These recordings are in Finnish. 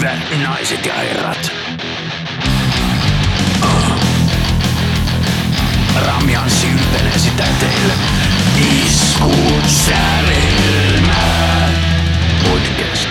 Hyvät naiset ja herrat. Ramian sylpenee sitä teille. Iskut sävelmää. Podcast.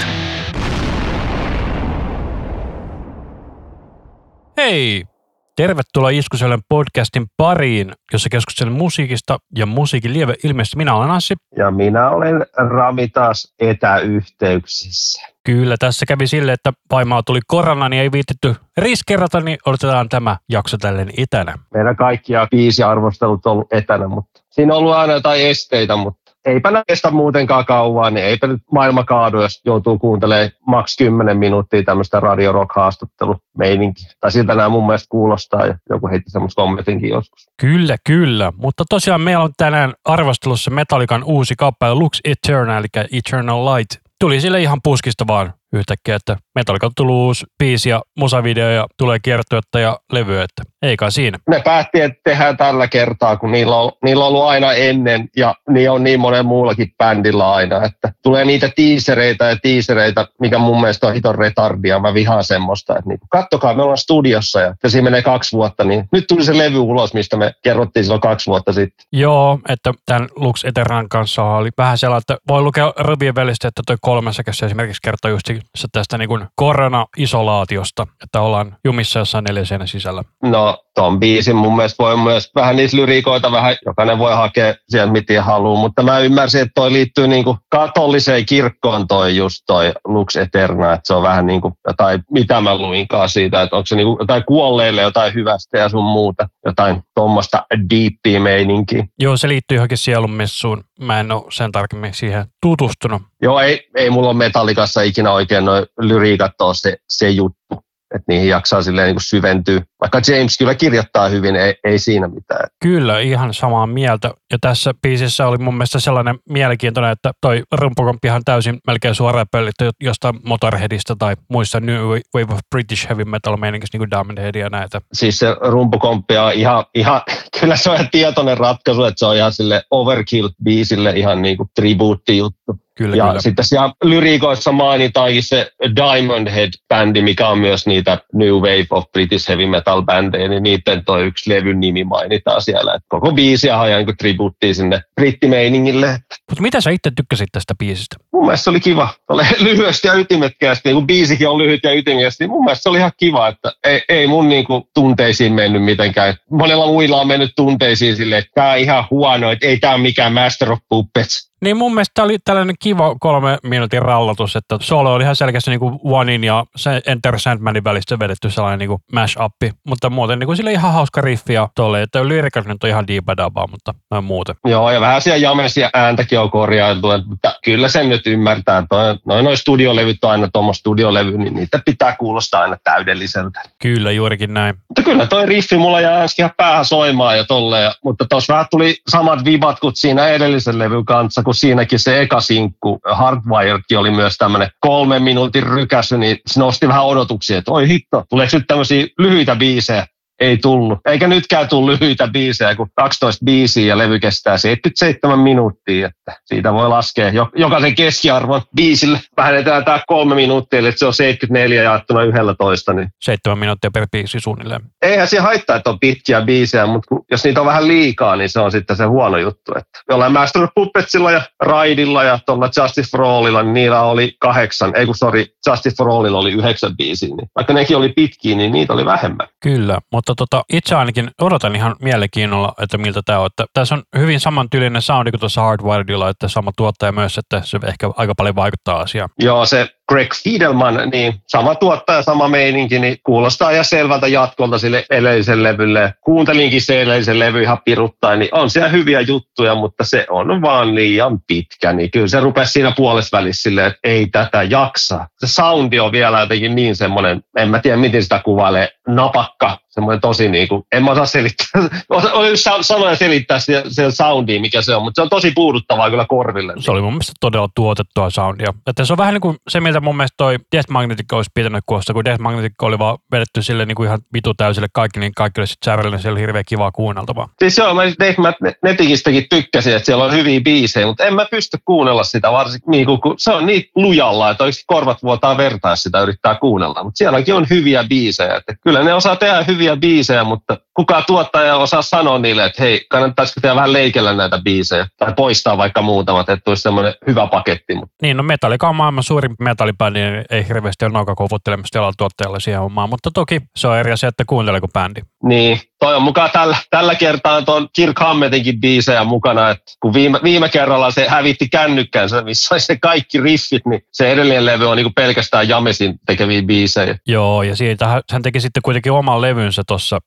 Hei! Tervetuloa Iskusellen podcastin pariin, jossa keskustelen musiikista ja musiikin lieve ilmeisesti. Minä olen Anssi. Ja minä olen Rami taas etäyhteyksissä. Kyllä, tässä kävi sille, että Vaimaa tuli korona, niin ei viitetty riskerata, niin odotetaan tämä jakso tälleen etänä. Meidän kaikkia biisi arvostelut on ollut etänä, mutta siinä on ollut aina jotain esteitä, mutta eipä ne kestä muutenkaan kauan, niin eipä nyt maailma kaadu, jos joutuu kuuntelemaan maks 10 minuuttia tämmöistä radio rock haastattelumeininkiä. Tai siltä nämä mun mielestä kuulostaa ja joku heitti semmoista kommentinkin joskus. Kyllä, kyllä. Mutta tosiaan meillä on tänään arvostelussa Metallican uusi kappale Lux Eternal, eli Eternal Light. Tuli sille ihan puskista vaan yhtäkkiä, että Metallica tullut uusi biisi ja musavideo ja tulee kiertuetta ja levyä, että ei kai siinä. Ne päätti, että tehdään tällä kertaa, kun niillä on, niillä on ollut aina ennen ja niin on niin monen muullakin bändillä aina, että tulee niitä tiisereitä ja tiisereitä, mikä mun mielestä on hiton retardia. Mä vihaan semmoista, että niin, kattokaa, me ollaan studiossa ja, ja siinä menee kaksi vuotta, niin nyt tuli se levy ulos, mistä me kerrottiin silloin kaksi vuotta sitten. Joo, että tämän Lux Eternan kanssa oli vähän sellainen, että voi lukea rivien välistä, että toi kolmassäkässä esimerkiksi kertoo just se tästä niin kuin korona-isolaatiosta, että ollaan jumissa jossain neljä sisällä. No, ton biisin mun mielestä voi myös vähän niissä lyriikoita vähän, jokainen voi hakea sieltä mitä haluaa, mutta mä ymmärsin, että toi liittyy niin kuin katoliseen kirkkoon toi just toi Lux Eterna, että se on vähän niin kuin jotain, mitä mä luinkaan siitä, että onko se niin kuin jotain kuolleille jotain hyvästä ja sun muuta, jotain tuommoista deepia meininkiä. Joo, se liittyy johonkin sielunmessuun. Mä en ole sen tarkemmin siihen tutustunut. Joo, ei, ei mulla ole metallikassa ikinä oikein noin lyriikat ole se, se juttu että niihin jaksaa silleen niin kuin syventyä. Vaikka James kyllä kirjoittaa hyvin, ei, ei siinä mitään. Kyllä, ihan samaa mieltä. Ja tässä biisissä oli mun mielestä sellainen mielenkiintoinen, että toi rumpukomppihan täysin melkein suoraan pöllitty jostain Motorheadista tai muissa New Wave of British Heavy Metal meininkissä, niin kuin Diamond Head ja näitä. Siis se rumpukomppi on ihan, ihan kyllä se on ihan tietoinen ratkaisu, että se on ihan sille Overkill-biisille ihan niin kuin tribuutti-juttu. Kyllä, ja kyllä. sitten siellä lyriikoissa mainitaankin se Diamond Head-bändi, mikä on myös niitä New Wave of British Heavy Metal-bändejä, niin niiden toi yksi levyn nimi mainitaan siellä. Et koko biisi on ihan tribuuttia sinne brittimeiningille. Mutta mitä sä itse tykkäsit tästä biisistä? Mun mielestä se oli kiva. Oli lyhyesti ja ytimekkäästi, niin kun biisikin on lyhyt ja ytimekkäästi, niin mun mielestä se oli ihan kiva, että ei, ei mun niin kuin tunteisiin mennyt mitenkään. Monella muilla on mennyt tunteisiin silleen, että tämä on ihan huono, että ei tämä ole mikään Master of Puppets niin mun mielestä tämä oli tällainen kiva kolme minuutin rallatus, että solo oli ihan selkeästi niin kuin Onein ja Enter Sandmanin välistä vedetty sellainen niin mash-up, mutta muuten niin kuin sille ihan hauska riffi ja tolle, että lyriikat nyt on ihan diibadabaa, mutta noin muuten. Joo, ja vähän siellä jamesia ääntäkin on korjailtu, mutta kyllä sen nyt ymmärtää. Noin noin studiolevyt on aina tuommoista studiolevy, niin niitä pitää kuulostaa aina täydelliseltä. Kyllä, juurikin näin. Mutta kyllä toi riffi mulla jää ihan päähän soimaan ja tolleen, mutta tuossa vähän tuli samat vibat kuin siinä edellisen levyn kanssa, kun siinäkin se eka sinkku, Hardwiredkin oli myös tämmöinen kolmen minuutin rykäsy, niin se nosti vähän odotuksia, että oi hitto, tuleeko nyt tämmöisiä lyhyitä biisejä? Ei tullut. Eikä nytkään tullut lyhyitä biisejä, kun 12 biisiä ja levy kestää 77 minuuttia. Että siitä voi laskea jokaisen keskiarvon biisille. Vähennetään tämä kolme minuuttia, eli se on 74 jaettuna 11. Niin. 7 minuuttia per biisi suunnilleen. Eihän se haittaa, että on pitkiä biisejä, mutta jos niitä on vähän liikaa, niin se on sitten se huono juttu. Että jollain Master of Puppetsilla ja Raidilla ja tuolla Justice for Allilla, niin niillä oli kahdeksan, ei kun sorry, Justice for Allilla oli yhdeksän biisiä. Niin vaikka nekin oli pitkiä, niin niitä oli vähemmän. Kyllä, mutta mutta tota, itse ainakin odotan ihan mielenkiinnolla, että miltä tämä on. Että tässä on hyvin samantyylinen soundi kuin tuossa Hardwiredilla, että sama tuottaja myös, että se ehkä aika paljon vaikuttaa asiaan. Joo, se Greg Fiedelman, niin sama tuottaja, sama meininki, niin kuulostaa ihan selvältä jatkolta sille edelliselle levylle. Kuuntelinkin se edellisen levy ihan piruttaa, niin on siellä hyviä juttuja, mutta se on vaan liian pitkä, niin kyllä se rupesi siinä puolessa välissä silleen, että ei tätä jaksa. Se soundi on vielä jotenkin niin semmoinen, en mä tiedä miten sitä kuvailee, napakka, semmoinen tosi niin kuin, en mä osaa selittää, oli sanoja selittää se, se soundia, mikä se on, mutta se on tosi puuduttavaa kyllä korville. Se oli mun mielestä todella tuotettua soundia. Että se on vähän niin kuin se, miltä siltä mun mielestä toi Death Magnetic olisi pitänyt kuulostaa, kun Death Magnetic oli vaan vedetty sille niin kuin ihan vitu täysille kaikki, niin kaikki oli sitten särjellä, siellä hirveän kivaa kuunneltavaa. Siis joo, mä Death Magneticistä tykkäsin, että siellä on hyviä biisejä, mutta en mä pysty kuunnella sitä varsinkin, niin kuin, kun se on niin lujalla, että oikeasti korvat vuotaa vertaa sitä yrittää kuunnella. Mutta sielläkin on hyviä biisejä. Että kyllä ne osaa tehdä hyviä biisejä, mutta kuka tuottaja osaa sanoa niille, että hei, kannattaisiko tehdä vähän leikellä näitä biisejä tai poistaa vaikka muutamat, että olisi semmoinen hyvä paketti. Niin, no Metallica on maailman suurin metallibändi, niin ei hirveästi ole nauka kovuttelemassa jollain tuottajalle siihen omaan, mutta toki se on eri asia, että kuunteleeko bändi. Niin, toi on mukaan tällä, tällä kertaa on tuon Kirk Hammetinkin biisejä mukana, että kun viime, viime kerralla se hävitti kännykkänsä, missä oli se kaikki riffit, niin se edellinen levy on niinku pelkästään Jamesin tekeviä biisejä. Joo, ja siitä hän teki sitten kuitenkin oman levynsä tuossa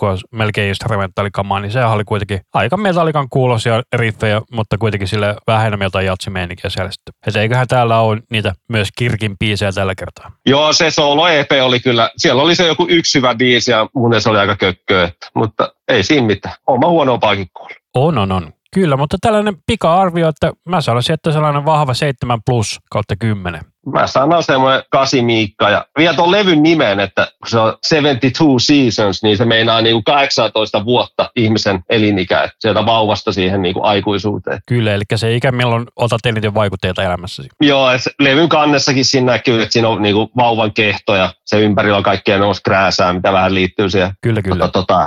soolomatskua, melkein instrumentaalikamaa, niin sehän oli kuitenkin aika metallikan kuulosia riffejä, mutta kuitenkin sille vähän enemmän jatsimeininkiä siellä sitten. Että eiköhän täällä ole niitä myös Kirkin biisejä tällä kertaa. Joo, se solo EP oli kyllä, siellä oli se joku yksi hyvä biisi ja mun se oli aika kökköä, mutta ei siinä mitään. Oma huono paikin On, on, on. Kyllä, mutta tällainen pika-arvio, että mä sanoisin, että sellainen vahva 7 plus kautta 10. Mä sanon semmoinen kasimiikka ja vielä tuon levyn nimen, että kun se on 72 seasons, niin se meinaa niin kuin 18 vuotta ihmisen elinikä, että sieltä vauvasta siihen niin kuin aikuisuuteen. Kyllä, eli se ikä milloin otat eniten vaikutteita elämässäsi. Joo, että levyn kannessakin siinä näkyy, että siinä on niin kuin vauvan kehto ja se ympärillä on kaikkea nousi krääsää, mitä vähän liittyy siihen kyllä, kyllä. Tota, tota,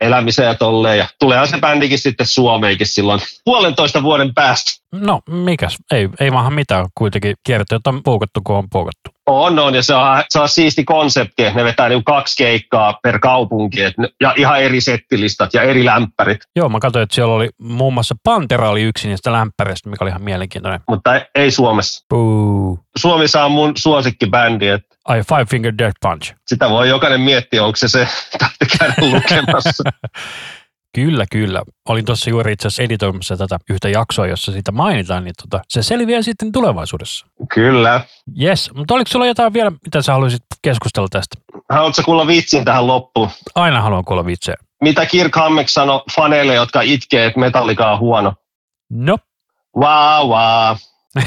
elämiseen ja tolleen. Ja tuleehan se bändikin sitten Suomeenkin silloin puolentoista vuoden päästä. No, mikäs? Ei, ei maahan mitään. Kuitenkin kierrätyöt on puukattu, kun on puukattu. On, on, ja se on, se on siisti konsepti, ne vetää niin kaksi keikkaa per kaupunki, et, ja ihan eri settilistat ja eri lämpärit. Joo, mä katsoin, että siellä oli muun muassa Pantera oli yksi niistä lämpäreistä, mikä oli ihan mielenkiintoinen. Mutta ei, ei Suomessa. Puu. Suomessa on mun suosikkibändi, että Ai, Five Finger Death Punch. Sitä voi jokainen miettiä, onko se se, tarvitse käydä lukemassa. Kyllä, kyllä. Olin tuossa juuri itse asiassa editoimassa tätä yhtä jaksoa, jossa sitä mainitaan, niin tota, se selviää sitten tulevaisuudessa. Kyllä. Yes, mutta oliko sulla jotain vielä, mitä sä haluaisit keskustella tästä? Haluatko kuulla vitsin tähän loppuun? Aina haluan kuulla vitsejä. Mitä Kirk Hammek sanoi faneille, jotka itkee, että Metallica on huono? No. Vaa, vaa.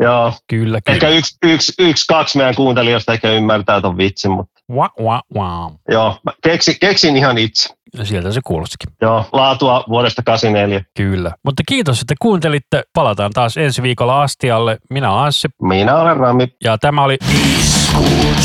Joo. Kyllä, kyllä. Ehkä yksi, yksi, yksi kaksi meidän kuuntelijoista ehkä ymmärtää ton vitsin, mutta... Wa, wa, wa. Joo, keksin, keksin ihan itse. Ja sieltä se kuulostikin. Joo, laatua vuodesta 84. Kyllä. Mutta kiitos, että kuuntelitte. Palataan taas ensi viikolla Astialle. Minä olen Anssi. Minä olen Rami. Ja tämä oli... Iskut